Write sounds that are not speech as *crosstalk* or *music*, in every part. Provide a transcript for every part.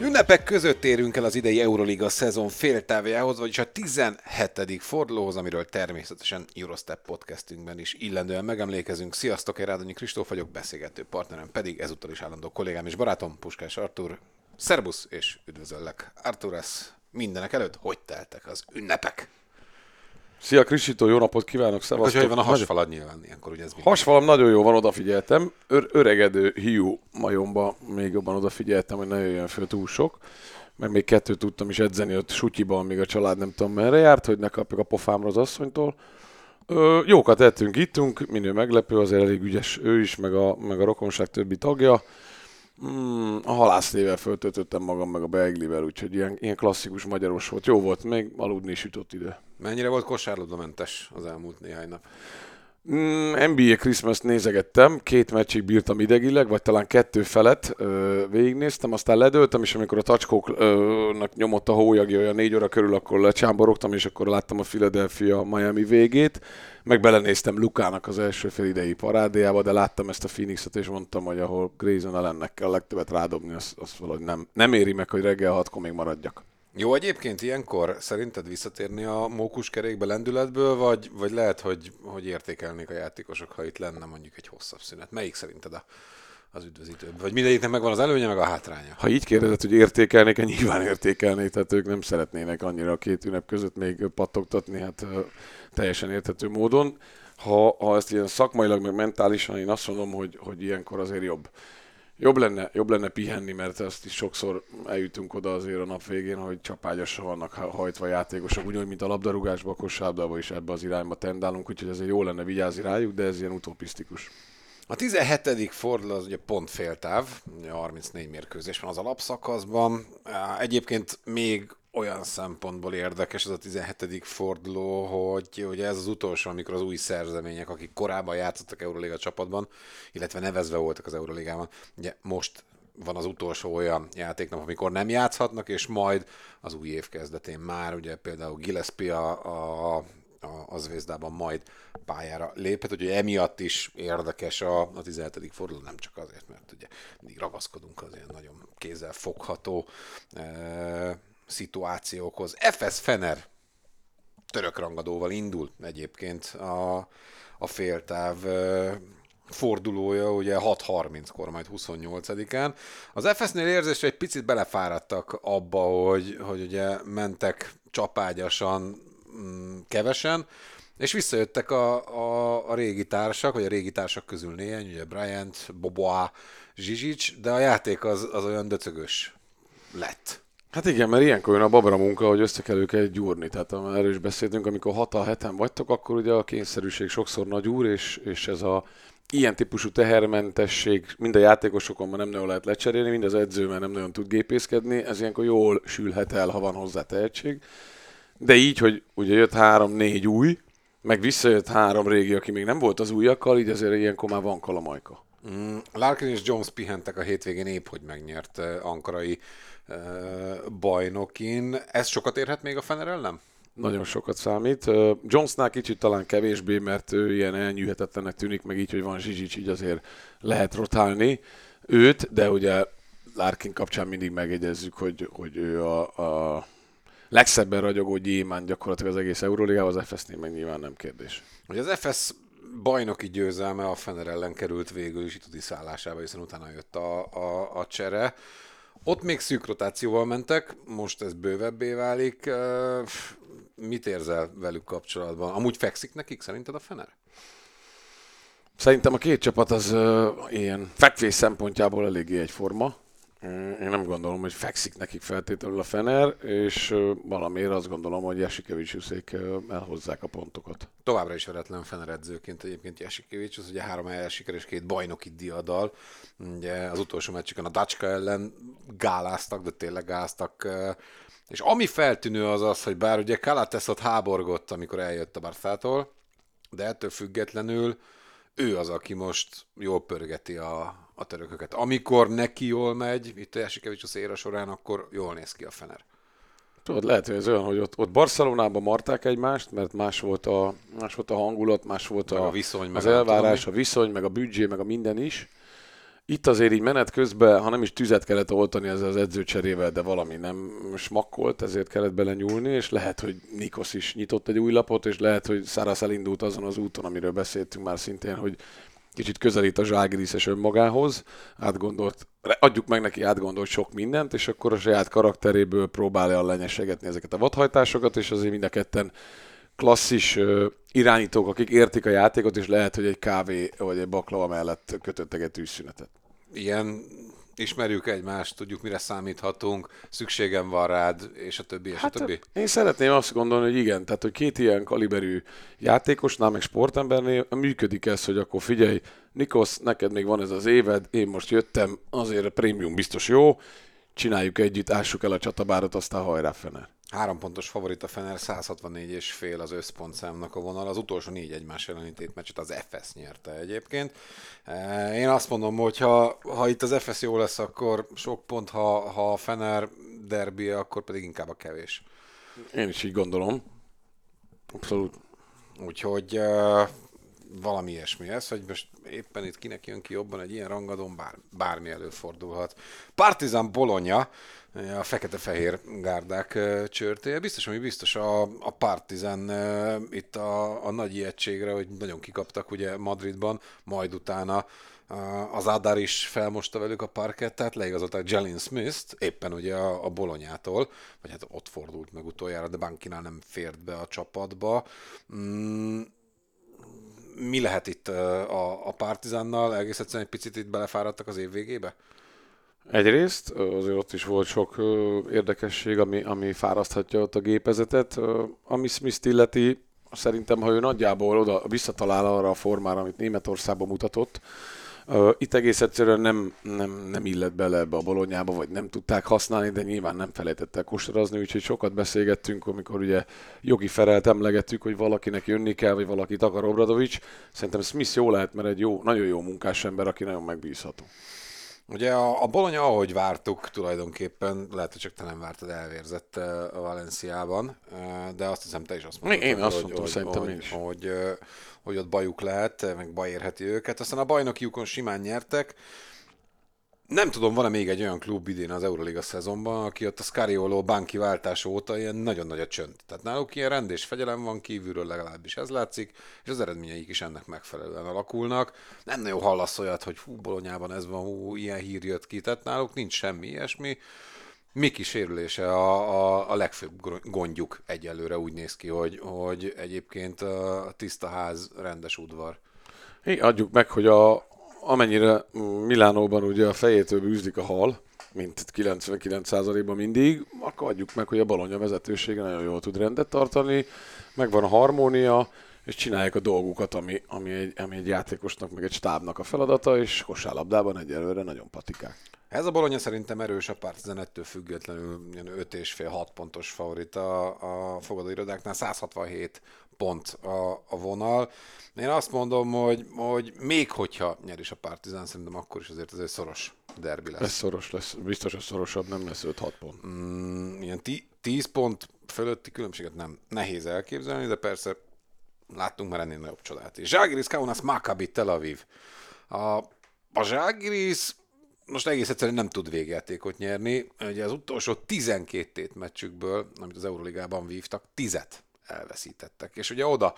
Ünnepek között érünk el az idei Euroliga szezon féltávjához, vagyis a 17. fordulóhoz, amiről természetesen Eurostep podcastünkben is illendően megemlékezünk. Sziasztok, én Rádonyi Kristóf vagyok, beszélgető partnerem pedig ezúttal is állandó kollégám és barátom, Puskás Artur. Szerbusz, és üdvözöllek. Artur, ez mindenek előtt hogy teltek az ünnepek? Szia Krisító, jó napot kívánok, szevasztok. hogy van a hasfalad nyilván ilyenkor, ugye ez minden. Hasfalam nagyon jó van, odafigyeltem. Ör- öregedő hiú majomba még jobban odafigyeltem, hogy ne jöjjön föl túl sok. Meg még kettőt tudtam is edzeni ott sutyiban, míg a család nem tudom merre járt, hogy ne kapjuk a pofámra az asszonytól. Ö, jókat ettünk, ittunk, minő meglepő, azért elég ügyes ő is, meg a, meg a rokonság többi tagja. Mm, a halászlével föltöltöttem magam, meg a beiglivel, úgyhogy ilyen, ilyen klasszikus magyaros volt. Jó volt, még aludni is jutott ide. Mennyire volt kosárlabdamentes az elmúlt néhány nap? Mm, NBA Christmas nézegettem, két meccsig bírtam idegileg, vagy talán kettő felett ö, végignéztem, aztán ledöltem, és amikor a tacskóknak nyomott a hólyagja olyan négy óra körül, akkor lecsámborogtam, és akkor láttam a Philadelphia Miami végét, meg belenéztem Lukának az első fél idei parádéjába, de láttam ezt a Phoenixet, és mondtam, hogy ahol Grayson Allennek kell legtöbbet rádobni, azt, azt valahogy nem, nem éri meg, hogy reggel hatkor még maradjak. Jó egyébként ilyenkor szerinted visszatérni a mókuskerékbe lendületből, vagy, vagy lehet, hogy, hogy értékelnék a játékosok, ha itt lenne mondjuk egy hosszabb szünet? Melyik szerinted a, az üdvözítőbb? Vagy mindegyiknek megvan az előnye, meg a hátránya? Ha így kérdezed, hogy értékelnék, nyilván értékelnék, tehát ők nem szeretnének annyira a két ünnep között még pattogtatni, hát teljesen érthető módon. Ha, ha ezt ilyen szakmailag, meg mentálisan, én azt mondom, hogy, hogy ilyenkor azért jobb. Jobb lenne, jobb lenne pihenni, mert ezt is sokszor eljutunk oda azért a nap végén, hogy csapágyasra vannak ha- hajtva játékosok, ugyanúgy, mint a labdarúgásba, a kosárlabdában is ebbe az irányba tendálunk, úgyhogy azért jó lenne vigyázni rájuk, de ez ilyen utopisztikus. A 17. forduló az ugye pont féltáv, ugye 34 mérkőzés van az alapszakaszban. Egyébként még olyan szempontból érdekes ez a 17. forduló, hogy ugye ez az utolsó, amikor az új szerzemények, akik korábban játszottak Euroliga csapatban, illetve nevezve voltak az Euroligában, ugye most van az utolsó olyan játéknap, amikor nem játszhatnak, és majd az új év kezdetén már, ugye például Gillespie a, a, a, a Zvézdában majd pályára léphet, hogy emiatt is érdekes a, a 17. forduló, nem csak azért, mert ugye mindig ragaszkodunk az ilyen nagyon kézzel fogható e, szituációkhoz. FS Fener török rangadóval indul egyébként a, a féltáv fordulója, ugye 6.30-kor, majd 28-án. Az FS-nél érzés, hogy egy picit belefáradtak abba, hogy, hogy ugye mentek csapágyasan, mm, kevesen, és visszajöttek a, a, a régi társak, vagy a régi társak közül néhány, ugye Bryant, Boboa, Zsizsics, de a játék az, az olyan döcögös lett. Hát igen, mert ilyenkor jön a babra munka, hogy össze kell őket gyúrni. Tehát erről is beszéltünk, amikor 6 heten vagytok, akkor ugye a kényszerűség sokszor nagy úr, és, és ez a ilyen típusú tehermentesség mind a játékosokon már nem nagyon lehet lecserélni, mind az edző már nem nagyon tud gépészkedni, ez ilyenkor jól sülhet el, ha van hozzá tehetség. De így, hogy ugye jött három-négy új, meg visszajött három régi, aki még nem volt az újakkal, így azért ilyenkor már van kalamajka. Mm, Larkin és Jones pihentek a hétvégén épp, hogy megnyert ankarai bajnokin. Ez sokat érhet még a Fener ellen? Nagyon sokat számít. Jonesnál kicsit talán kevésbé, mert ő ilyen elnyűhetetlennek tűnik, meg így, hogy van Zsizsics, így azért lehet rotálni őt, de ugye Larkin kapcsán mindig megjegyezzük, hogy, hogy ő a, a legszebben ragyogó gyémán gyakorlatilag az egész Euróligában, az FS-nél meg nyilván nem kérdés. Hogy az FS bajnoki győzelme a Fener ellen került végül is Itudi szállásába, hiszen utána jött a, a, a csere. Ott még szűk rotációval mentek, most ez bővebbé válik. Mit érzel velük kapcsolatban? Amúgy fekszik nekik szerinted a Fener? Szerintem a két csapat az uh, ilyen fekvés szempontjából eléggé egyforma. Ö, Én nem gondolom, hogy fekszik nekik feltétlenül a Fener, és valamiért azt gondolom, hogy Jasikeviciuszék ö, elhozzák a pontokat. Továbbra is veretlen Fener edzőként egyébként Jasikevics, az ugye három helyes sikeres két bajnoki diadal. Ugye az utolsó meccsükön a Dacska ellen gáláztak, de tényleg gáztak És ami feltűnő az az, hogy bár ugye Kalates ott háborgott, amikor eljött a Barszától, de ettől függetlenül ő az, aki most jól pörgeti a, a törököket. Amikor neki jól megy, itt Jasikevics a széra során, akkor jól néz ki a Fener. Tudod, lehet, hogy ez olyan, hogy ott, ott Barcelonában marták egymást, mert más volt a, más volt a hangulat, más volt a, a viszony, meg az elvárás, tudom a viszony, meg a büdzsé, meg a minden is. Itt azért így menet közben, ha nem is tüzet kellett oltani ezzel az edzőcserével, de valami nem smakkolt, ezért kellett bele nyúlni, és lehet, hogy Nikos is nyitott egy új lapot, és lehet, hogy Szárasz elindult azon az úton, amiről beszéltünk már szintén, hogy kicsit közelít a zságriszes önmagához, átgondolt, adjuk meg neki átgondolt sok mindent, és akkor a saját karakteréből próbálja lenyesegetni ezeket a vadhajtásokat, és azért mind a ketten klasszis irányítók, akik értik a játékot, és lehet, hogy egy kávé vagy egy baklava mellett kötöttek egy tűzszünetet. ilyen ismerjük egymást, tudjuk mire számíthatunk, szükségem van rád, és a többi, és Hát a többi. én szeretném azt gondolni, hogy igen, tehát hogy két ilyen kaliberű játékosnál, meg sportembernél működik ez, hogy akkor figyelj, Nikos, neked még van ez az éved, én most jöttem, azért a prémium biztos jó, csináljuk együtt, ássuk el a csatabárat, aztán hajrá Fener. Három pontos favorit a Fener, 164 és fél az összpontszámnak a vonal. Az utolsó négy egymás elleni meccset az FS nyerte egyébként. Eh, Én azt mondom, hogy ha, ha itt az FS jó lesz, akkor sok pont, ha, ha a Fener derbi, akkor pedig inkább a kevés. Én is így gondolom. Abszolút. Úgyhogy uh, valami ilyesmi ez, hogy most éppen itt kinek jön ki jobban egy ilyen rangadón, bár, bármi előfordulhat. Partizan Bologna, a fekete-fehér gárdák csörtéje. Biztos, ami biztos a, a Partizan itt a, a nagy ijegységre, hogy nagyon kikaptak ugye Madridban, majd utána az Adar is felmosta velük a parkettát, leigazolták Jalen Smith-t, éppen ugye a, a Bolonyától, vagy hát ott fordult meg utoljára, de Bankinál nem fért be a csapatba. Mm, mi lehet itt a, a Partizánnal? Egész egyszerűen egy picit itt belefáradtak az év végébe? Egyrészt azért ott is volt sok érdekesség, ami, ami fáraszthatja ott a gépezetet. Ami Smith illeti, szerintem, ha ő nagyjából oda visszatalál arra a formára, amit Németországban mutatott, itt egész egyszerűen nem, nem, nem illet bele ebbe a bolonyába, vagy nem tudták használni, de nyilván nem felejtett el kosarazni, úgyhogy sokat beszélgettünk, amikor ugye Jogi Ferelt emlegettük, hogy valakinek jönni kell, vagy valakit akar Obradovics. Szerintem Smith jó lehet, mert egy jó, nagyon jó munkás ember, aki nagyon megbízható. Ugye a, a Bologna, ahogy vártuk tulajdonképpen, lehet, hogy csak te nem vártad, elvérzett ö, a Valenciában, ö, de azt hiszem te is azt mondtad, Én azt hogy, mondtam, hogy, szerintem hogy, én is. Hogy, ö, hogy ott bajuk lehet, meg baj érheti őket. Aztán a bajnokiukon simán nyertek, nem tudom, van-e még egy olyan klub idén az Euroliga szezonban, aki ott a Scariolo banki váltás óta ilyen nagyon nagy a csönd. Tehát náluk ilyen rend és fegyelem van kívülről legalábbis ez látszik, és az eredményeik is ennek megfelelően alakulnak. Nem nagyon hallasz olyat, hogy hú, Bolonyában ez van, hú, ilyen hír jött ki, tehát náluk nincs semmi ilyesmi. Miki sérülése a, a, a legfőbb gondjuk egyelőre úgy néz ki, hogy, hogy egyébként a tiszta ház, rendes udvar. Hé, adjuk meg, hogy a, amennyire Milánóban ugye a fejétől bűzlik a hal, mint 99%-ban mindig, akkor adjuk meg, hogy a Bologna vezetősége nagyon jól tud rendet tartani, megvan a harmónia, és csinálják a dolgukat, ami, ami, egy, ami egy játékosnak, meg egy stábnak a feladata, és kosárlabdában egyelőre nagyon patikák. Ez a Bologna szerintem erős a Partizan ettől függetlenül 5,5-6 pontos favorit a, a fogadóirodáknál, 167 pont a, a vonal. Én azt mondom, hogy, hogy még hogyha nyer is a Partizan, szerintem akkor is azért ez egy szoros derbi lesz. Ez szoros lesz, biztos, hogy szorosabb, nem lesz 5-6 pont. Mm, ilyen ti- 10 pont fölötti különbséget nem nehéz elképzelni, de persze láttunk már ennél nagyobb csodát is. Zságiris Kaunas Maccabi Tel Aviv. A, a Zságiris most egész egyszerűen nem tud végjátékot nyerni. Ugye az utolsó 12 tét meccsükből, amit az Euroligában vívtak, 10 elveszítettek. És ugye oda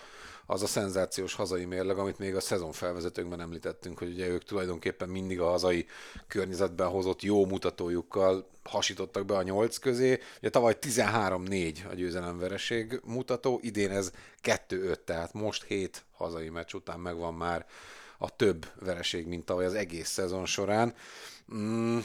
az a szenzációs hazai mérleg, amit még a szezon felvezetőkben említettünk, hogy ugye ők tulajdonképpen mindig a hazai környezetben hozott jó mutatójukkal hasítottak be a nyolc közé. Ugye tavaly 13-4 a győzelemvereség mutató, idén ez 2-5, tehát most 7 hazai meccs után megvan már a több vereség, mint tavaly az egész szezon során. Mm,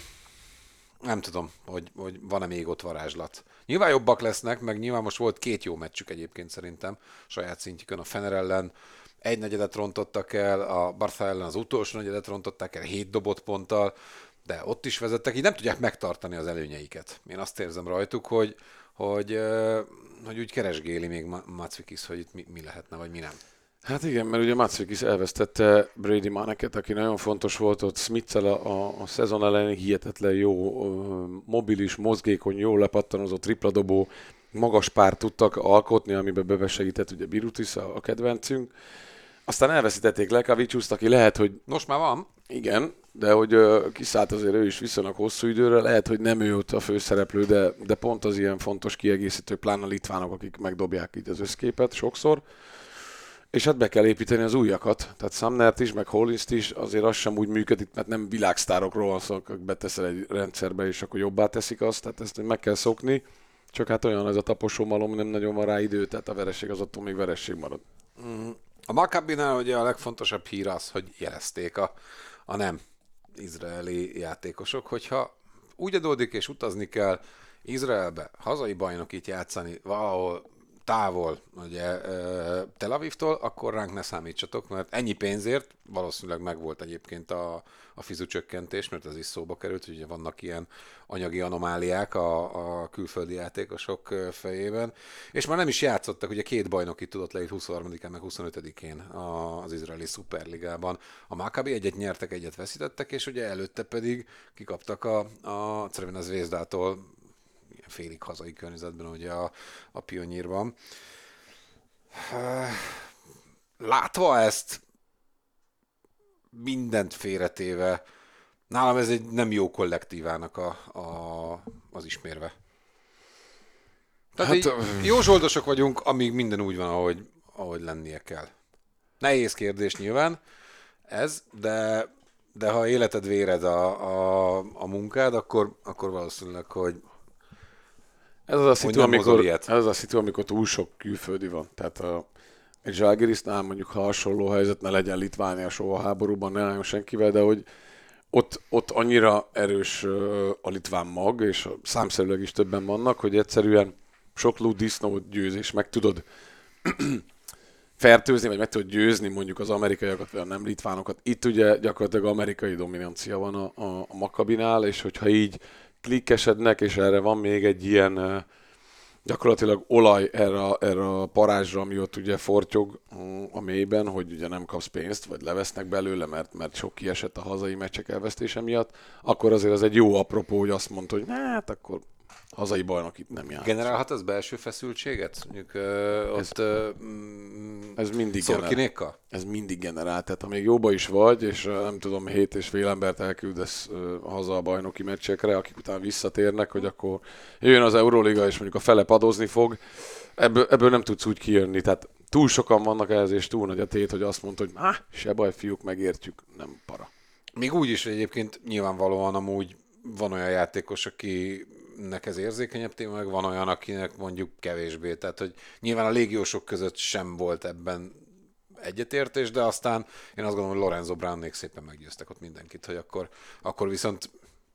nem tudom, hogy, hogy van-e még ott varázslat. Nyilván jobbak lesznek, meg nyilván most volt két jó meccsük egyébként szerintem, saját szintjükön a Fener ellen, egy negyedet rontottak el, a Barca ellen az utolsó negyedet rontották el, hét dobott ponttal, de ott is vezettek, így nem tudják megtartani az előnyeiket. Én azt érzem rajtuk, hogy, hogy, hogy úgy keresgéli még Ma- Macvikis, hogy itt mi, mi lehetne, vagy mi nem. Hát igen, mert ugye Matsvikis elvesztette Brady Maneket, aki nagyon fontos volt ott smith a, a, a szezon elején hihetetlen jó, mobilis, mozgékony, jó lepattanozó, tripladobó, magas pár tudtak alkotni, amiben bevesegített ugye Birutis, a, a kedvencünk. Aztán elveszítették Lekavicsuszt, aki lehet, hogy Most már van. igen, de hogy ö, kiszállt azért ő is viszonylag hosszú időre, lehet, hogy nem ő ott a főszereplő, de, de pont az ilyen fontos kiegészítő, pláne a litvánok, akik megdobják így az összképet sokszor. És hát be kell építeni az újakat, tehát Sumnert is, meg hollins is, azért az sem úgy működik, mert nem világsztárokról van szó, akik beteszel egy rendszerbe, és akkor jobbá teszik azt, tehát ezt meg kell szokni. Csak hát olyan ez a taposó malom, nem nagyon van rá idő, tehát a vereség az attól még vereség marad. A Maccabinál ugye a legfontosabb hír az, hogy jelezték a, a nem izraeli játékosok, hogyha úgy adódik és utazni kell Izraelbe, hazai bajnokit játszani valahol távol, ugye Tel Avivtól, akkor ránk ne számítsatok, mert ennyi pénzért valószínűleg megvolt egyébként a, a fizucsökkentés, mert ez is szóba került, ugye vannak ilyen anyagi anomáliák a, a külföldi játékosok fejében, és már nem is játszottak, ugye két bajnoki tudott le itt 23-án meg 25-én az izraeli szuperligában. A Maccabi egyet nyertek, egyet veszítettek, és ugye előtte pedig kikaptak a, a Crvena Zvézdától ilyen félig hazai környezetben, ugye a, a Pionírban. Látva ezt, mindent félretéve, nálam ez egy nem jó kollektívának a, a, az ismérve. Tehát hát, jó zsoldosok vagyunk, amíg minden úgy van, ahogy, ahogy lennie kell. Nehéz kérdés nyilván ez, de, de ha életed véred a, a, a munkád, akkor, akkor valószínűleg, hogy Ez az a szitu, amikor, ez az a szitu, amikor túl sok külföldi van. Tehát a, egy Zságirisznál mondjuk, ha hasonló helyzet, ne legyen Litvánia soha háborúban, ne álljon senkivel, de hogy ott, ott annyira erős a litván mag, és számszerűleg is többen vannak, hogy egyszerűen sok ló disznót győz, és meg tudod *clears throat* fertőzni, vagy meg tudod győzni mondjuk az amerikaiakat, vagy a nem litvánokat. Itt ugye gyakorlatilag amerikai dominancia van a, a, a Makabinál, és hogyha így klikkesednek, és erre van még egy ilyen gyakorlatilag olaj erre, erre a parázsra, ami ott ugye fortyog mm, a mélyben, hogy ugye nem kapsz pénzt, vagy levesznek belőle, mert, mert sok kiesett a hazai meccsek elvesztése miatt, akkor azért az egy jó apropó, hogy azt mondta, hogy hát akkor hazai bajnok itt nem jár. generálhat ez belső feszültséget? Mondjuk uh, ott uh, Ez mindig generál. Ez mindig generál. Tehát amíg jóba is vagy, és ö, nem tudom, hét és fél embert elküldesz ö, haza a bajnoki meccsekre, akik utána visszatérnek, hogy akkor jöjjön az Euróliga, és mondjuk a fele padozni fog, ebből, ebből nem tudsz úgy kijönni. Tehát túl sokan vannak ehhez, és túl nagy a tét, hogy azt mondod, hogy ah, se baj, fiúk, megértjük, nem para. Még úgy is hogy egyébként nyilvánvalóan amúgy van olyan játékos, akinek ez érzékenyebb téma, meg van olyan, akinek mondjuk kevésbé. Tehát, hogy nyilván a légiósok között sem volt ebben egyetértés, de aztán én azt gondolom, hogy Lorenzo Brownnék szépen meggyőztek ott mindenkit, hogy akkor, akkor viszont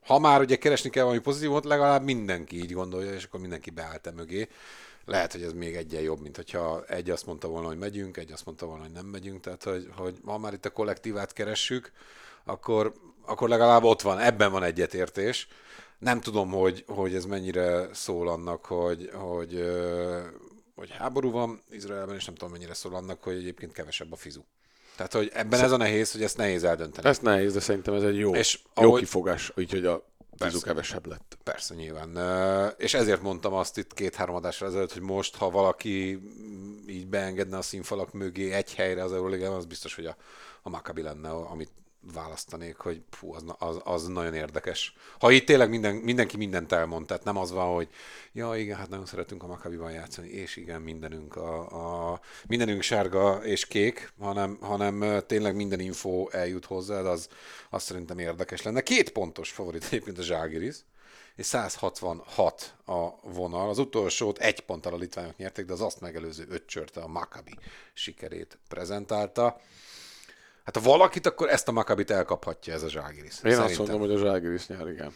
ha már ugye keresni kell valami pozitívot, legalább mindenki így gondolja, és akkor mindenki beállt e mögé. Lehet, hogy ez még egyen jobb, mint hogyha egy azt mondta volna, hogy megyünk, egy azt mondta volna, hogy nem megyünk. Tehát, hogy, hogy ha már itt a kollektívát keressük, akkor, akkor legalább ott van, ebben van egyetértés. Nem tudom, hogy, hogy ez mennyire szól annak, hogy, hogy, hogy háború van Izraelben, és nem tudom, mennyire szól annak, hogy egyébként kevesebb a fizu. Tehát, hogy ebben ez a nehéz, hogy ezt nehéz eldönteni. Ez nehéz, de szerintem ez egy jó, És jó ahogy- kifogás, úgyhogy a fizu kevesebb lett. Persze, nyilván. És ezért mondtam azt itt két-három adásra ezelőtt, hogy most, ha valaki így beengedne a színfalak mögé egy helyre az Euróligában, az biztos, hogy a, a Maccabi lenne, amit választanék, hogy fú, az, az, az nagyon érdekes. Ha itt tényleg minden, mindenki mindent elmond, tehát nem az van, hogy ja igen, hát nagyon szeretünk a Maccabiban játszani, és igen, mindenünk, a, a, mindenünk sárga és kék, hanem, hanem tényleg minden info eljut hozzá, az, az szerintem érdekes lenne. Két pontos favorit egyébként a Zságiris, és 166 a vonal. Az utolsót egy ponttal a litványok nyerték, de az azt megelőző öt csörte a Maccabi sikerét prezentálta. Hát ha valakit, akkor ezt a Maccabit elkaphatja ez a Zságiris. Én azt mondom, hogy a Zságiris nyer, igen.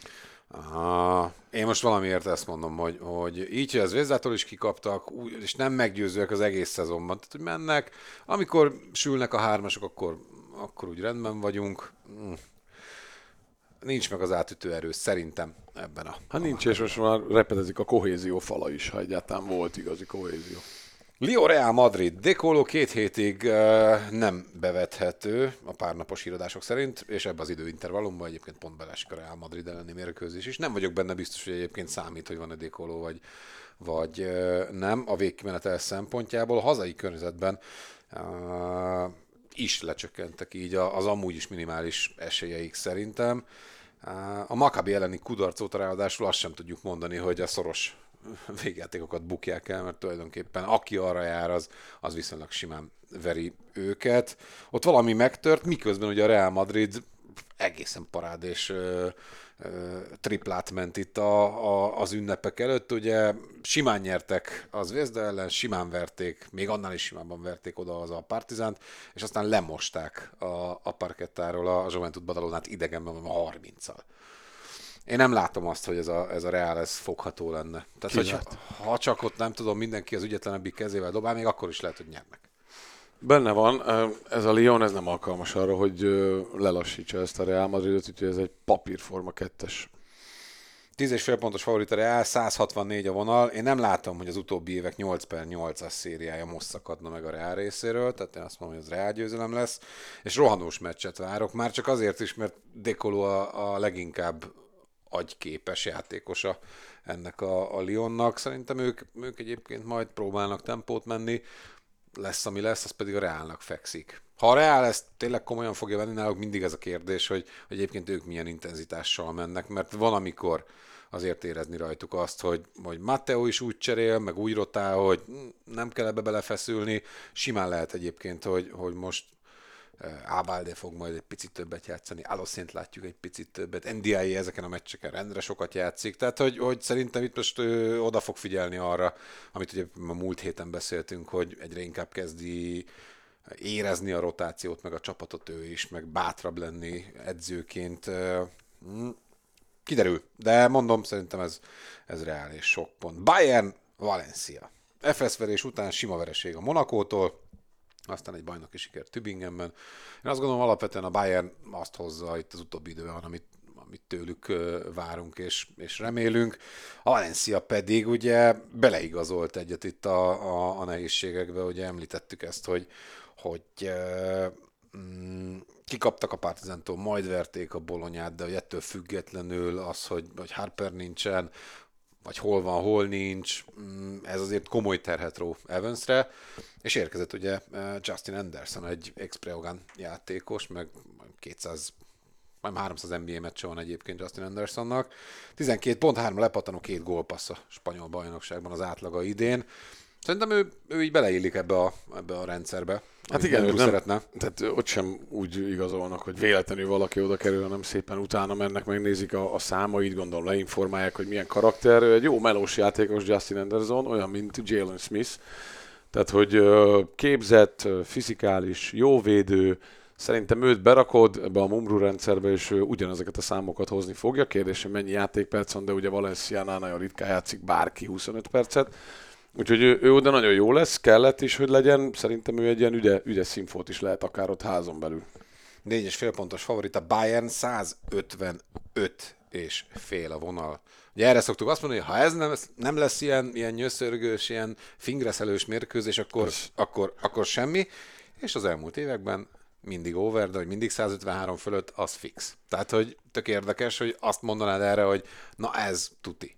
Aha. Én most valamiért ezt mondom, hogy, hogy így, hogy az Vézdától is kikaptak, és nem meggyőzőek az egész szezonban. Tehát, hogy mennek, amikor sülnek a hármasok, akkor, akkor úgy rendben vagyunk. Mm. nincs meg az átütő erő szerintem ebben a... Hát nincs, és most már repetezik a kohézió fala is, ha egyáltalán volt igazi kohézió. Lyon Real Madrid. Dekolo két hétig nem bevethető a párnapos híradások szerint, és ebbe az időintervallumban egyébként pont belesik a Real Madrid elleni mérkőzés is. Nem vagyok benne biztos, hogy egyébként számít, hogy van-e Dekolo, vagy, vagy nem a végkimenetel szempontjából. A hazai környezetben is lecsökkentek így az amúgy is minimális esélyeik szerintem. A Maccabi elleni kudarc óta ráadásul azt sem tudjuk mondani, hogy a szoros végjátékokat bukják el, mert tulajdonképpen aki arra jár, az, az viszonylag simán veri őket. Ott valami megtört, miközben ugye a Real Madrid egészen parád és ö, ö, triplát ment itt a, a, az ünnepek előtt. Ugye simán nyertek az Vézda ellen, simán verték, még annál is simánban verték oda az a Partizánt, és aztán lemosták a, a parkettáról a Juventud Badalonát idegenben a 30-al. Én nem látom azt, hogy ez a, ez a Real ez fogható lenne. Tehát, hogy ha csak ott nem tudom, mindenki az ügyetlenebbik kezével dobál, még akkor is lehet, hogy nyernek. Benne van, ez a Lyon, ez nem alkalmas arra, hogy lelassítsa ezt a Real Madridot, úgyhogy ez egy papírforma kettes. 10,5 pontos favorit a Real, 164 a vonal. Én nem látom, hogy az utóbbi évek 8 per 8-as szériája most szakadna meg a Real részéről, tehát én azt mondom, hogy az Real győzelem lesz, és rohanós meccset várok, már csak azért is, mert Dekolo a, a leginkább agyképes játékosa ennek a, a Lyonnak. Szerintem ők, ők egyébként majd próbálnak tempót menni, lesz, ami lesz, az pedig a Reálnak fekszik. Ha a Reál ezt tényleg komolyan fogja venni, náluk mindig ez a kérdés, hogy, hogy egyébként ők milyen intenzitással mennek, mert van, amikor azért érezni rajtuk azt, hogy, hogy Matteo is úgy cserél, meg úgy rotál, hogy nem kell ebbe belefeszülni. Simán lehet egyébként, hogy, hogy most Ábálde fog majd egy picit többet játszani, Aloszint látjuk egy picit többet, NDI ezeken a meccseken rendre sokat játszik, tehát hogy, hogy szerintem itt most ő oda fog figyelni arra, amit ugye a múlt héten beszéltünk, hogy egyre inkább kezdi érezni a rotációt, meg a csapatot ő is, meg bátrabb lenni edzőként. Hm, kiderül, de mondom, szerintem ez, ez reális sok pont. Bayern, Valencia. FS verés után sima vereség a Monakótól, aztán egy bajnoki siker Tübingenben. Én azt gondolom alapvetően a Bayern azt hozza itt az utóbbi időben, amit, amit tőlük várunk és, és remélünk. A Valencia pedig ugye beleigazolt egyet itt a, a, a nehézségekbe, ugye említettük ezt, hogy, hogy mm, kikaptak a Partizantól, majd verték a Bolonyát, de ettől függetlenül az, hogy, hogy Harper nincsen, vagy hol van, hol nincs, mm, ez azért komoly terhet ró Evansre, és érkezett ugye eh, Justin Anderson, egy ex játékos, meg 200 majd 300 NBA meccse van egyébként Justin Andersonnak. 12 pont, 3 lepattanó, két gólpassz a spanyol bajnokságban az átlaga idén. Szerintem ő, ő így beleillik ebbe a, ebbe a rendszerbe. Hát igen, nem, szeretne. Tehát ott sem úgy igazolnak, hogy véletlenül valaki oda kerül, hanem szépen utána mennek, megnézik a, a számait, gondolom leinformálják, hogy milyen karakter. Ő egy jó melós játékos Justin Anderson, olyan, mint Jalen Smith. Tehát, hogy képzett, fizikális, jó védő, Szerintem őt berakod ebbe a Mumru rendszerbe, és ő ugyanezeket a számokat hozni fogja. Kérdés, hogy mennyi játékperc van, de ugye Valenciánál nagyon ritkán játszik bárki 25 percet. Úgyhogy ő, ő oda nagyon jó lesz, kellett is, hogy legyen. Szerintem ő egy ilyen üde, üde színfót is lehet akár ott házon belül. Négyes fél pontos favorit a Bayern 155 és fél a vonal. Ugye erre szoktuk azt mondani, hogy ha ez nem, nem lesz ilyen, ilyen nyöszörgős, ilyen fingreszelős mérkőzés, akkor, akkor, akkor semmi. És az elmúlt években mindig over, de hogy mindig 153 fölött, az fix. Tehát, hogy tök érdekes, hogy azt mondanád erre, hogy na ez tuti.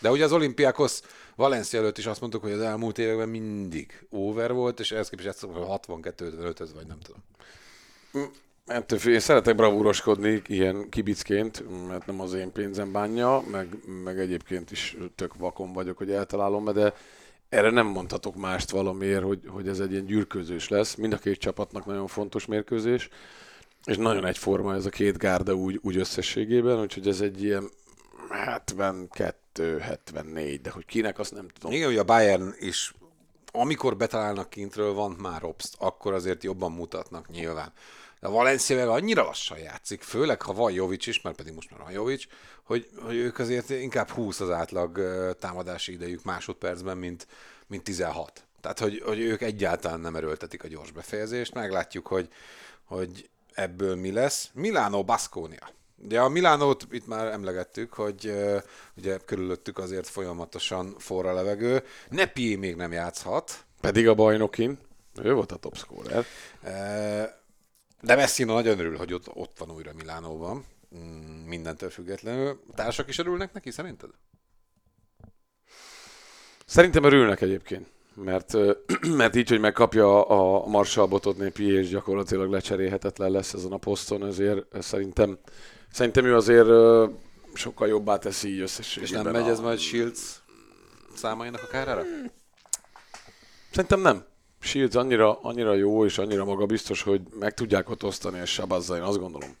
De ugye az olimpiákhoz Valencia előtt is azt mondtuk, hogy az elmúlt években mindig over volt, és ehhez képest 62-55 vagy nem tudom. Ettől én szeretek bravúroskodni ilyen kibicként, mert nem az én pénzem bánja, meg, meg egyébként is tök vakon vagyok, hogy eltalálom, de erre nem mondhatok mást valamiért, hogy, hogy ez egy ilyen gyűrkőzés lesz. Mind a két csapatnak nagyon fontos mérkőzés, és nagyon egyforma ez a két gárda úgy, úgy összességében, úgyhogy ez egy ilyen 72, 74, de hogy kinek, azt nem tudom. Igen, hogy a Bayern is amikor betalálnak kintről, van már obst, akkor azért jobban mutatnak nyilván. De a Valencia meg annyira lassan játszik, főleg ha van Jovic is, mert pedig most már van Jovic, hogy, hogy ők azért inkább 20 az átlag támadási idejük másodpercben, mint, mint 16. Tehát, hogy, hogy ők egyáltalán nem erőltetik a gyors befejezést. Meglátjuk, hogy, hogy ebből mi lesz. Milano Basconia. Ugye a Milánót itt már emlegettük, hogy ugye körülöttük azért folyamatosan forra levegő. Nepi még nem játszhat. Pedig a bajnokin. Ő volt a top scorer. De Messina nagyon örül, hogy ott, ott van újra Milánóban. Mm, mindentől függetlenül. A társak is örülnek neki, szerinted? Szerintem örülnek egyébként. Mert, *clears throat* mert így, hogy megkapja a Marshall botot népi, és gyakorlatilag lecserélhetetlen lesz ezen a poszton, ezért szerintem, szerintem ő azért sokkal jobbá teszi így összességében. És nem megy ez majd Shields számainak a kárára? Szerintem nem. Shields annyira, annyira jó és annyira magabiztos, hogy meg tudják ott osztani, és Sabazza, én azt gondolom.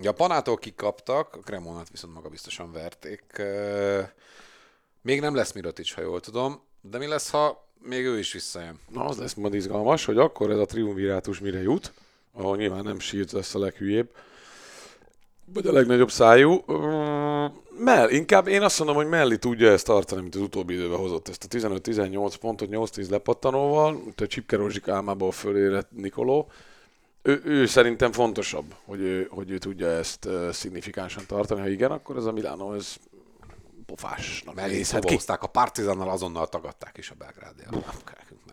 Ja, a Panától kikaptak, a Cremonát viszont magabiztosan verték. Még nem lesz Mirotic, ha jól tudom, de mi lesz, ha még ő is visszajön? Na, az lesz majd izgalmas, hogy akkor ez a triumvirátus mire jut, ahol nyilván nem Shields lesz a leghülyébb, vagy a legnagyobb szájú. Mell, inkább én azt mondom, hogy Melli tudja ezt tartani, mint az utóbbi időben hozott ezt a 15-18 pontot 8-10 lepattanóval, a Csipke álmából fölérett Nikoló. Ő, ő, szerintem fontosabb, hogy ő, hogy ő tudja ezt uh, szignifikánsan tartani. Ha igen, akkor ez a Milano, ez pofásnak Mellé szobózták, a Partizannal azonnal tagadták is a Belgrádját.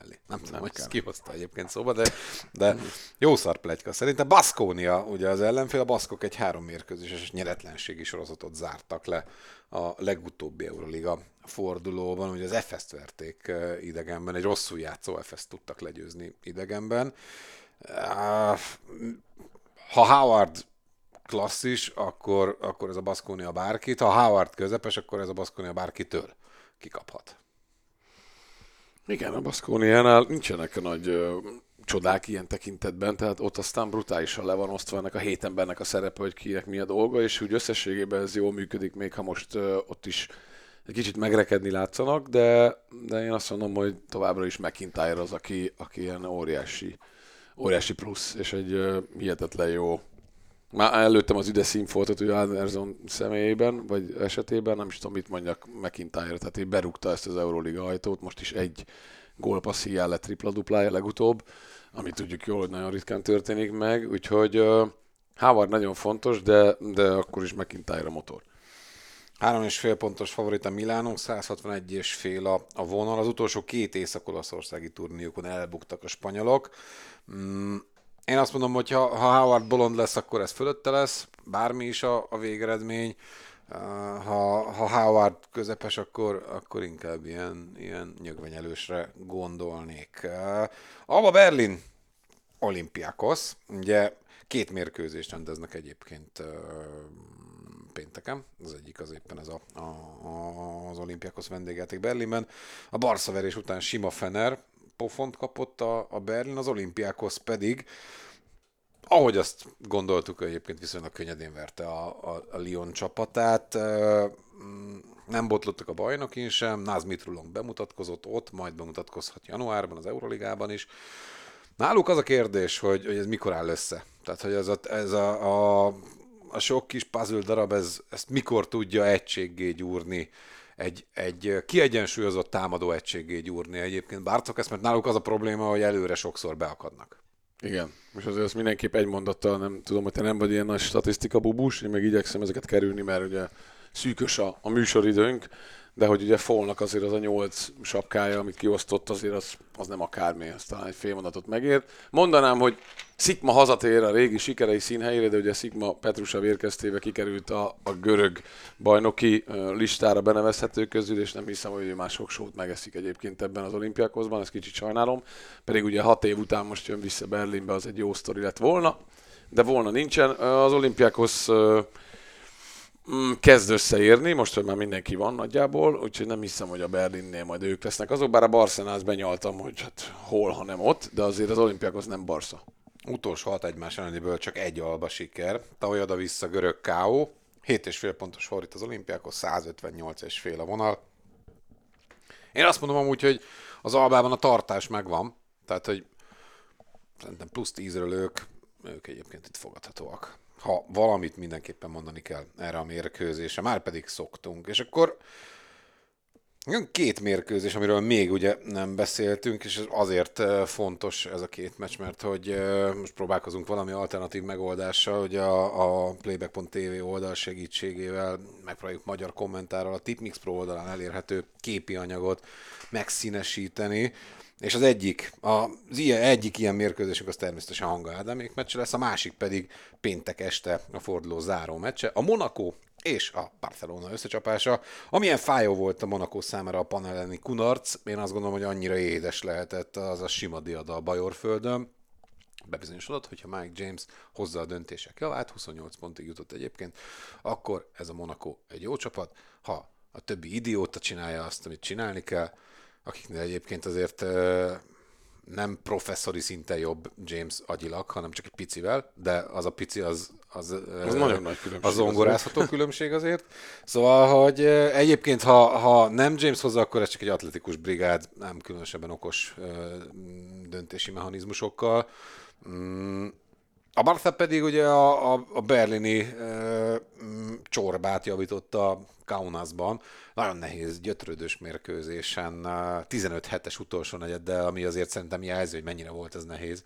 Nem mellé. Nem tudom, hogy ezt kihozta egyébként szóba, de, de jó szar plegyka. Szerintem Baszkónia, ugye az ellenfél, a baszkok egy három mérkőzéses nyeretlenségi sorozatot zártak le a legutóbbi Euroliga fordulóban, ugye az Efeszt verték idegenben, egy rosszul játszó Efeszt tudtak legyőzni idegenben. Ha Howard klasszis, akkor, akkor ez a Baszkónia bárkit, ha Howard közepes, akkor ez a Baszkónia bárkitől kikaphat. Igen, a Baszkóniánál nincsenek nagy ö, csodák ilyen tekintetben, tehát ott aztán brutálisan le van osztva ennek a hét embernek a szerepe, hogy kinek mi a dolga, és úgy összességében ez jól működik, még ha most ö, ott is egy kicsit megrekedni látszanak, de, de én azt mondom, hogy továbbra is McIntyre az, aki, aki ilyen óriási, óriási plusz, és egy ö, hihetetlen jó már előttem az ide színfoltot, hogy Anderson személyében, vagy esetében, nem is tudom, mit mondjak McIntyre, tehát így berúgta ezt az Euroliga ajtót, most is egy gólpasszijá lett tripla-duplája legutóbb, ami tudjuk jól, hogy nagyon ritkán történik meg, úgyhogy uh, Howard nagyon fontos, de, de akkor is McIntyre a motor. Három és fél pontos favorit a Milánó, 161 és fél a, a vonal. Az utolsó két észak-olaszországi turniókon elbuktak a spanyolok. Mm, én azt mondom, hogy ha, ha Howard bolond lesz, akkor ez fölötte lesz, bármi is a, a végeredmény. Ha, ha Howard közepes, akkor, akkor inkább ilyen, ilyen nyögvenyelősre gondolnék. Alba Berlin, Olimpiakos, ugye két mérkőzést rendeznek egyébként pénteken, az egyik az éppen ez a, a, az Olimpiakos vendégjáték Berlinben. A Barca verés után sima Fener, pofont kapott a, a Berlin, az olimpiákhoz pedig, ahogy azt gondoltuk, egyébként viszonylag könnyedén verte a, a, a Lyon csapatát. Nem botlottak a bajnokin sem, Náz Mitrulong bemutatkozott ott, majd bemutatkozhat januárban az Euroligában is. Náluk az a kérdés, hogy, hogy ez mikor áll össze. Tehát, hogy ez a, ez a, a, a sok kis puzzle darab, ez, ezt mikor tudja egységgé gyúrni egy, egy kiegyensúlyozott támadó egységé gyúrni egyébként. Bárcok ezt, mert náluk az a probléma, hogy előre sokszor beakadnak. Igen, és azért azt mindenképp egy mondattal, nem tudom, hogy te nem vagy ilyen nagy statisztika bubus, én meg igyekszem ezeket kerülni, mert ugye szűkös a, a műsoridőnk, de hogy ugye Folnak azért az a nyolc sapkája, amit kiosztott, azért az, az nem akármi, ez talán egy fél mondatot megér. Mondanám, hogy Szikma hazatér a régi sikerei színhelyére, de ugye Szikma Petrusa vérkeztéve kikerült a, a görög bajnoki listára benevezhető közül, és nem hiszem, hogy ő már sok sót megeszik egyébként ebben az olimpiákozban, ezt kicsit sajnálom. Pedig ugye hat év után most jön vissza Berlinbe, az egy jó sztori lett volna, de volna nincsen. Az olimpiákhoz kezd összeérni, most, hogy már mindenki van nagyjából, úgyhogy nem hiszem, hogy a Berlinnél majd ők lesznek azok, bár a Barcenáz benyaltam, hogy hát hol, ha nem ott, de azért az olimpiák nem Barca. Utolsó hat egymás ellenéből csak egy alba siker, tavaly oda-vissza görög K.O., 7,5 pontos fordít az olimpiákhoz, 158 és fél a vonal. Én azt mondom amúgy, hogy az albában a tartás megvan, tehát hogy szerintem plusz 10-ről ők, ők egyébként itt fogadhatóak ha valamit mindenképpen mondani kell erre a mérkőzésre, már pedig szoktunk. És akkor két mérkőzés, amiről még ugye nem beszéltünk, és azért eh, fontos ez a két meccs, mert hogy eh, most próbálkozunk valami alternatív megoldással, hogy a, a Playback.tv oldal segítségével megpróbáljuk magyar kommentárral a Tipmix Pro oldalán elérhető képi anyagot megszínesíteni, és az egyik, az ilyen, egyik ilyen mérkőzésünk az természetesen Hanga Ádámék meccse lesz, a másik pedig péntek este a forduló záró meccse. A Monaco és a Barcelona összecsapása. Amilyen fájó volt a Monaco számára a paneleni kunarc, én azt gondolom, hogy annyira édes lehetett az a sima diada a Bajorföldön. Bebizonyosodott, hogyha Mike James hozza a döntések javát, 28 pontig jutott egyébként, akkor ez a Monaco egy jó csapat. Ha a többi idióta csinálja azt, amit csinálni kell, akiknél egyébként azért nem professzori szinten jobb James agyilag, hanem csak egy picivel, de az a pici az, az, Az nagyon nagy különbség Az zongorázható különbség azért. Szóval, hogy egyébként, ha, ha nem James hozza, akkor ez csak egy atletikus brigád, nem különösebben okos döntési mechanizmusokkal. A Barca pedig ugye a, a, a berlini e, csorbát javította Kaunasban. Nagyon nehéz, gyötrődős mérkőzésen, 15 hetes utolsó negyeddel, ami azért szerintem jelzi, hogy mennyire volt ez nehéz.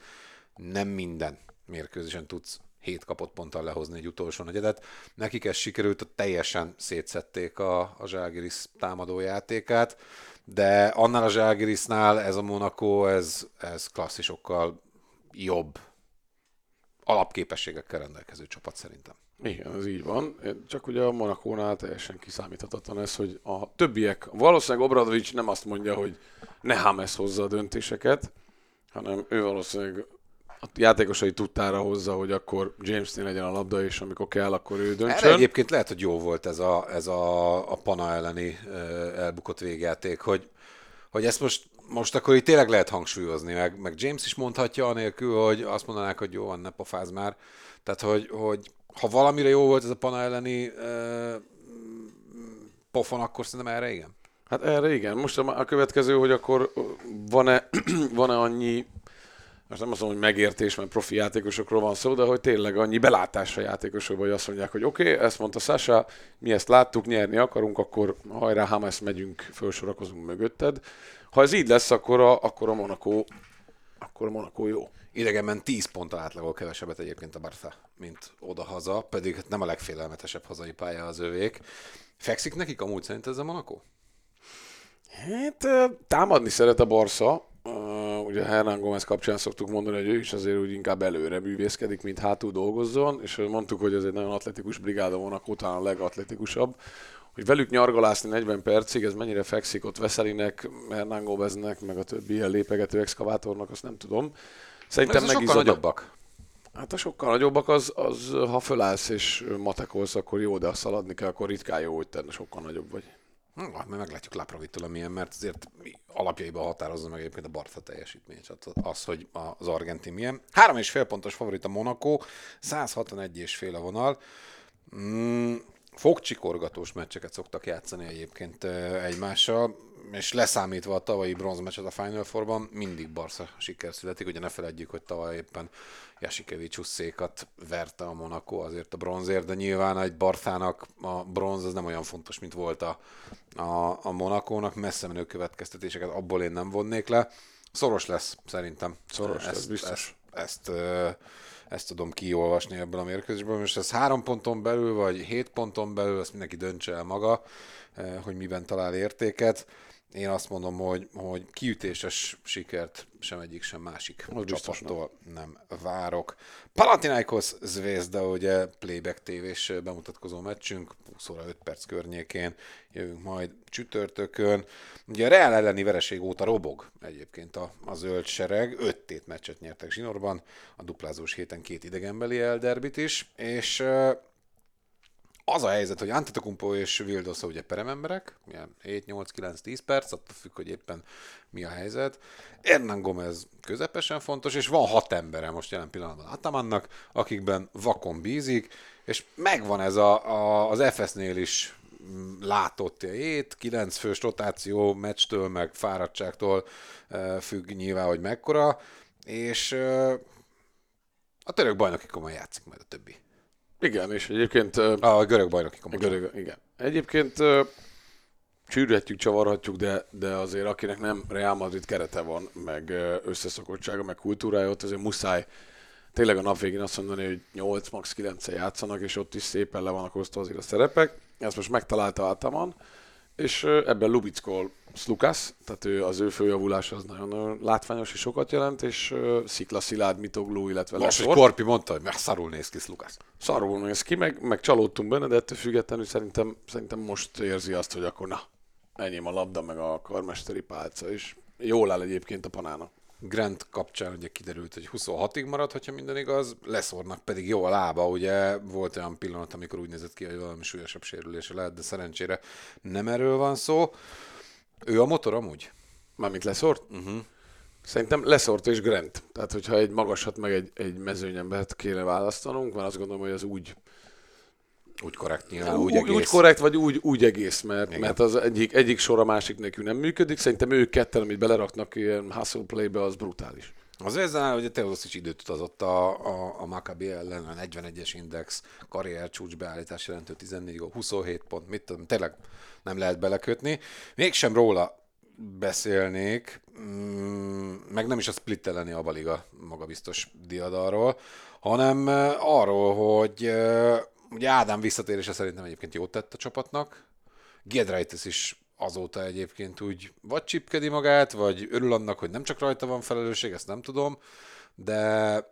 Nem minden mérkőzésen tudsz 7 kapott ponttal lehozni egy utolsó negyedet. Nekik ez sikerült, teljesen szétszették a, a Zságiris támadójátékát, de annál a Zságirisnál ez a Monaco, ez, ez klasszisokkal jobb alapképességekkel rendelkező csapat szerintem. Igen, ez így van. Csak ugye a Monakónál teljesen kiszámíthatatlan ez, hogy a többiek, valószínűleg Obradovics nem azt mondja, hogy ne Hames hozza a döntéseket, hanem ő valószínűleg a játékosai tudtára hozza, hogy akkor James-nél legyen a labda, és amikor kell, akkor ő döntsön. Erre egyébként lehet, hogy jó volt ez a, ez a, a Pana elleni elbukott végjáték, hogy, hogy ezt most most akkor itt tényleg lehet hangsúlyozni, meg, meg James is mondhatja anélkül, hogy azt mondanák, hogy jó van, ne pofáz már. Tehát, hogy, hogy ha valamire jó volt ez a pana elleni uh, pofon, akkor szerintem erre igen. Hát erre igen. Most a következő, hogy akkor van-e, *clears throat* van-e annyi most nem azt mondom, hogy megértés, mert profi játékosokról van szó, de hogy tényleg annyi belátásra játékosok, hogy azt mondják, hogy oké, okay, ezt mondta Sasha, mi ezt láttuk, nyerni akarunk, akkor hajrá, Hamas, megyünk, felsorakozunk mögötted. Ha ez így lesz, akkor a, akkor a Monaco, akkor a Monaco jó. Idegenben 10 pont átlagol kevesebbet egyébként a Barca, mint oda-haza, pedig nem a legfélelmetesebb hazai pálya az övék. Fekszik nekik amúgy szerint ez a Monaco? Hát támadni szeret a Barca, Uh, ugye Hernán Gomez kapcsán szoktuk mondani, hogy ő is azért úgy inkább előre művészkedik, mint hátul dolgozzon, és mondtuk, hogy ez egy nagyon atletikus brigáda vonak, utána a legatletikusabb. Hogy velük nyargalászni 40 percig, ez mennyire fekszik ott Veszelinek, Hernán Gomeznek, meg a többi ilyen lépegető exkavátornak, azt nem tudom. Szerintem meg sokkal nagyobbak. Hát a sokkal nagyobbak az, az, ha fölállsz és matekolsz, akkor jó, de ha szaladni kell, akkor ritkán jó, hogy te sokkal nagyobb vagy. Na, hát majd meglátjuk Lapravittól, amilyen, mert azért alapjaiban határozza meg egyébként a Barca teljesítményt, az, hogy az argentin milyen. Három és fél pontos favorit a Monaco, 161 és fél a vonal. Mm, fogcsikorgatós meccseket szoktak játszani egyébként egymással és leszámítva a tavalyi bronzmeccset a Final Four-ban, mindig Barca siker születik. Ugye ne feledjük, hogy tavaly éppen Jasikeviciusszékat verte a Monaco azért a bronzért, de nyilván egy Bartának a bronz az nem olyan fontos, mint volt a, a, a Monakónak. Messze menő következtetéseket abból én nem vonnék le. Szoros lesz, szerintem. Szoros ezt, lesz, biztos. Ezt, ezt, ezt tudom kiolvasni ebből a mérkőzésből. Most ez három ponton belül, vagy hét ponton belül, ezt mindenki döntse el maga, hogy miben talál értéket én azt mondom, hogy, hogy kiütéses sikert sem egyik, sem másik az csapattól nem várok. Panathinaikos Zvezda, ugye playback tévés bemutatkozó meccsünk, 20 óra 5 perc környékén jövünk majd csütörtökön. Ugye a Real elleni vereség óta robog egyébként a, a zöld sereg, 5 tét meccset nyertek zsinórban, a duplázós héten két idegenbeli elderbit is, és az a helyzet, hogy Antetokumpo és Vildosa ugye perememberek, 7, 8, 9, 10 perc, attól függ, hogy éppen mi a helyzet. Hernán Gomez közepesen fontos, és van hat embere most jelen pillanatban Atamannak, akikben vakon bízik, és megvan ez a, a, az FS-nél is látott 7, 9 fős rotáció meccstől, meg fáradtságtól függ nyilván, hogy mekkora, és a török bajnoki komoly játszik majd a többi. Igen, és egyébként... A görög bajnoki Görög, igen. Egyébként csűrhetjük, csavarhatjuk, de, de azért akinek nem Real Madrid kerete van, meg összeszokottsága, meg kultúrája, ott azért muszáj tényleg a nap végén azt mondani, hogy 8, max 9 játszanak, és ott is szépen le vannak osztva azért a szerepek. Ezt most megtalálta Altaman, és ebben Lubickol Slukas, tehát ő, az ő főjavulás az nagyon látványos és sokat jelent, és uh, Szikla Szilárd, Mitogló, illetve Most, hogy Leszort. Korpi mondta, hogy szarul néz ki Lukász. Szarul néz ki, meg, meg csalódtunk benne, de ettől függetlenül szerintem, szerintem most érzi azt, hogy akkor na, enyém a labda, meg a karmesteri pálca, és jól áll egyébként a panának. Grant kapcsán ugye kiderült, hogy 26-ig marad, hogyha minden igaz, leszornak pedig jó a lába, ugye volt olyan pillanat, amikor úgy nézett ki, hogy valami súlyosabb sérülése lehet, de szerencsére nem erről van szó. Ő a motor amúgy? Mármint leszort? Uh-huh. Szerintem leszort és Grant. Tehát, hogyha egy magasat meg egy, egy mezőnyembert kéne választanunk, mert azt gondolom, hogy az úgy, Úgy korrekt nyilván, úgy, egész. úgy korrekt, vagy úgy, úgy egész, mert, Igen. mert az egyik, egyik sor a másik nekünk nem működik. Szerintem ők ketten, amit beleraknak ilyen hustle playbe, az brutális. Az Vezánál ugye Teodosic időt utazott a, a, a Maccabi ellen, a 41-es index, karrier csúcs beállítás jelentő 14 gól, 27 pont, mit tudom, tényleg nem lehet belekötni. Mégsem róla beszélnék, mm, meg nem is a split elleni a baliga magabiztos diadalról, hanem eh, arról, hogy eh, ugye Ádám visszatérése szerintem egyébként jót tett a csapatnak, Giedraitis is azóta egyébként úgy vagy csipkedi magát, vagy örül annak, hogy nem csak rajta van felelősség, ezt nem tudom, de,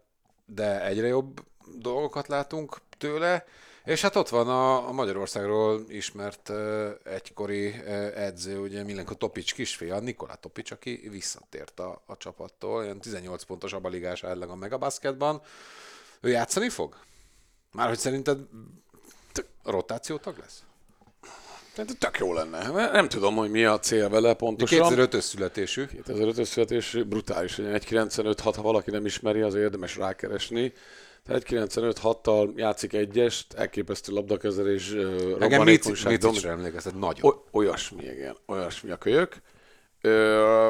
de egyre jobb dolgokat látunk tőle, és hát ott van a, a Magyarországról ismert uh, egykori uh, edző, ugye Milenko Topics kisfia, Nikola Topics, aki visszatért a, a csapattól, ilyen 18 pontos abaligás átlag a Megabaszketban. Ő játszani fog? Már hogy szerinted t- rotációtag lesz? Tehát tök jó lenne. Nem tudom, hogy mi a cél vele pontosan. 2005-ös születésű. 2005 születés brutális, hogy 1.95-6, ha valaki nem ismeri, az érdemes rákeresni. Tehát 1.95-6-tal játszik egyest, elképesztő labdakezelés, Mici- robbanékonyság, Micicre domin- emlékeztet nagyon. Oly- olyasmi, igen, olyasmi a kölyök. Ö,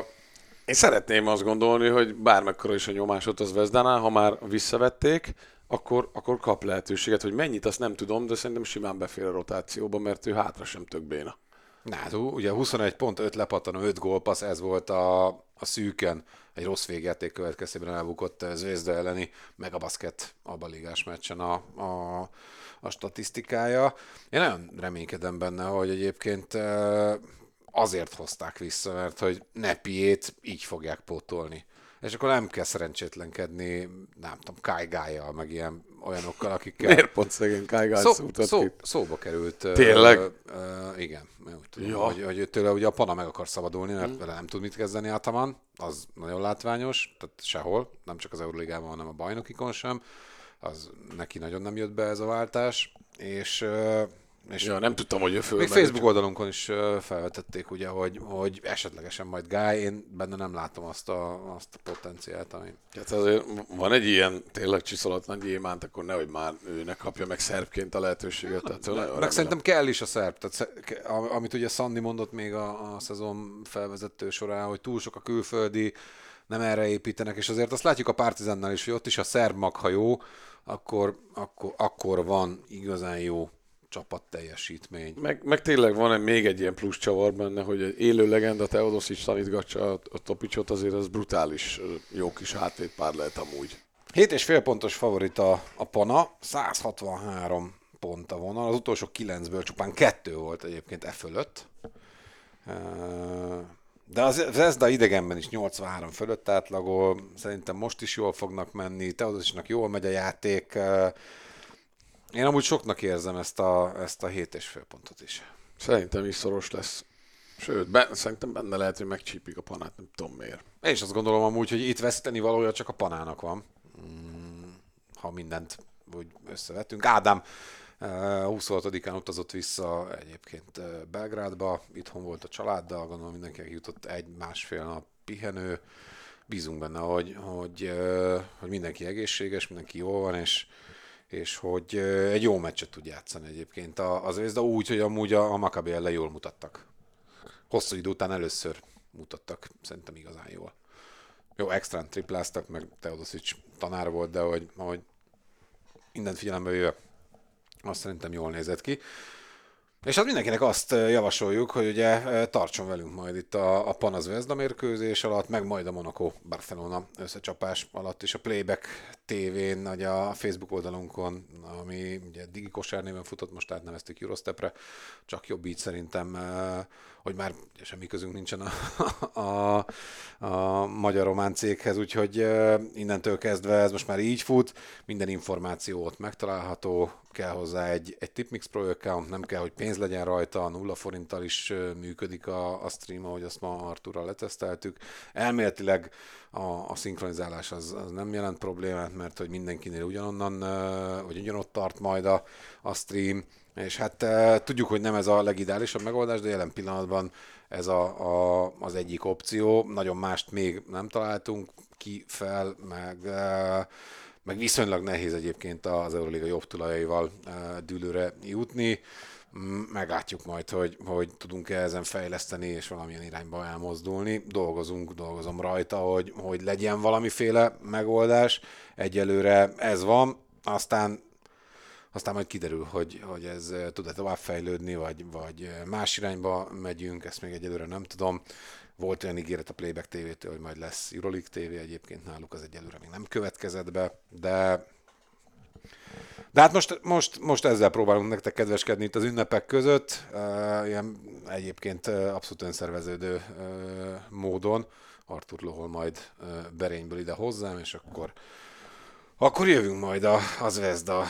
én szeretném azt gondolni, hogy bármekkora is a nyomásot az Vezdánál, ha már visszavették, akkor, akkor kap lehetőséget, hogy mennyit, azt nem tudom, de szerintem simán befér a rotációba, mert ő hátra sem tök béna. Na, hát ugye 21 pont, 5 lepattanó, 5 gólpassz, ez volt a, a szűken, egy rossz végjáték következtében elbukott Zvezda elleni megabaszket abba ligás meccsen a, a, a statisztikája. Én nagyon reménykedem benne, hogy egyébként eh, azért hozták vissza, mert hogy Nepiét így fogják pótolni. És akkor nem kell szerencsétlenkedni, nem tudom, Kai Gájjal, meg ilyen olyanokkal, akikkel... Miért pont szegény Kájgál Szó, szó, ki? szóba került. Tényleg? Ö, ö, igen. Úgy tudom, Ja. hogy, hogy tőle ugye a Pana meg akar szabadulni, mert vele nem tud mit kezdeni Ataman. Az nagyon látványos, tehát sehol, nem csak az Euróligában, hanem a bajnokikon sem. Az neki nagyon nem jött be ez a váltás, és, és Ja, nem tudtam, hogy ő föl. még Facebook oldalunkon is felvetették, ugye, hogy, hogy esetlegesen majd Guy, én benne nem látom azt a, azt a potenciált, ami... Hát azért van egy ilyen tényleg csiszolatlan gyémánt, akkor nehogy már ő ne kapja meg szerbként a lehetőséget. Tehát nagyon Meg remélem. szerintem kell is a szerb, tehát amit ugye Szandi mondott még a, a szezon felvezető során, hogy túl sok a külföldi, nem erre építenek, és azért azt látjuk a Partizánnál is, hogy ott is a szerb jó, akkor, akkor, akkor van igazán jó csapat teljesítmény. Meg, meg tényleg van egy, még egy ilyen plusz csavar benne, hogy egy élő legenda Teodosic tanítgatja a, a Topicsot, azért az brutális jó kis hátvédpár lehet amúgy. 7 és fél pontos favorit a, Pana, 163 pont a vonal, az utolsó 9-ből csupán kettő volt egyébként e fölött. De az Zezda idegenben is 83 fölött átlagol, szerintem most is jól fognak menni, Teodosicnak jól megy a játék. Én amúgy soknak érzem ezt a, ezt a 7 és fél pontot is. Szerintem is szoros lesz. Sőt, be, szerintem benne lehet, hogy megcsípik a panát, nem tudom miért. Én is azt gondolom amúgy, hogy itt veszíteni valója csak a panának van, Mm, ha mindent úgy összevetünk. Ádám eh, 26-án utazott vissza egyébként eh, Belgrádba, itthon volt a családdal, gondolom mindenkinek jutott egy-másfél nap pihenő. Bízunk benne, hogy, hogy, eh, hogy mindenki egészséges, mindenki jól van, és, és hogy egy jó meccset tud játszani egyébként az de úgy, hogy amúgy a, a Maccabi ellen jól mutattak. Hosszú idő után először mutattak, szerintem igazán jól. Jó, extrán tripláztak, meg Teodosic tanár volt, de hogy, hogy mindent figyelembe véve, azt szerintem jól nézett ki. És hát mindenkinek azt javasoljuk, hogy ugye tartson velünk majd itt a, a Panaz mérkőzés alatt, meg majd a Monaco Barcelona összecsapás alatt is a Playback TV-n, vagy a Facebook oldalunkon, ami ugye Digi Kosár néven futott, most átneveztük Eurostepre, csak jobb így szerintem, hogy már semmi közünk nincsen a, a, a magyar román céghez, úgyhogy innentől kezdve ez most már így fut, minden információ ott megtalálható, kell hozzá egy, egy Tipmix Pro account, nem kell, hogy pénz legyen rajta, nulla forinttal is működik a, a stream, ahogy azt ma Arturral leteszteltük. Elméletileg a, a szinkronizálás az, az nem jelent problémát, mert hogy mindenkinél ugyanonnan, vagy ugyanott tart majd a, a stream, és hát tudjuk, hogy nem ez a legideálisabb megoldás, de jelen pillanatban ez a, a, az egyik opció. Nagyon mást még nem találtunk ki fel, meg meg viszonylag nehéz egyébként az Euroliga jobb tulajaival dűlőre jutni. Mm, meglátjuk majd, hogy, hogy tudunk-e ezen fejleszteni és valamilyen irányba elmozdulni. Dolgozunk, dolgozom rajta, hogy, hogy legyen valamiféle megoldás. Egyelőre ez van, aztán aztán majd kiderül, hogy, hogy ez tud-e továbbfejlődni, vagy, vagy más irányba megyünk, ezt még egyelőre nem tudom. Volt olyan ígéret a Playback TV-től, hogy majd lesz Euroleague TV, egyébként náluk az egyelőre még nem következett be, de de hát most, most, most ezzel próbálunk nektek kedveskedni itt az ünnepek között, uh, ilyen egyébként uh, abszolút önszerveződő uh, módon. Artur Lohol majd uh, Berényből ide hozzám, és akkor akkor jövünk majd a, az Vezda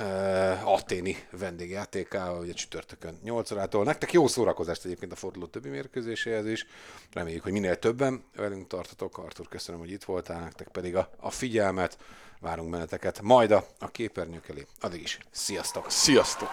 uh, aténi vendégjátékával, ugye csütörtökön 8 órától. Nektek jó szórakozást egyébként a forduló többi mérkőzéséhez is. Reméljük, hogy minél többen velünk tartatok. Artur, köszönöm, hogy itt voltál, nektek pedig a, a figyelmet. Várunk benneteket majd a, a képernyők elé. Addig is, sziasztok! Sziasztok!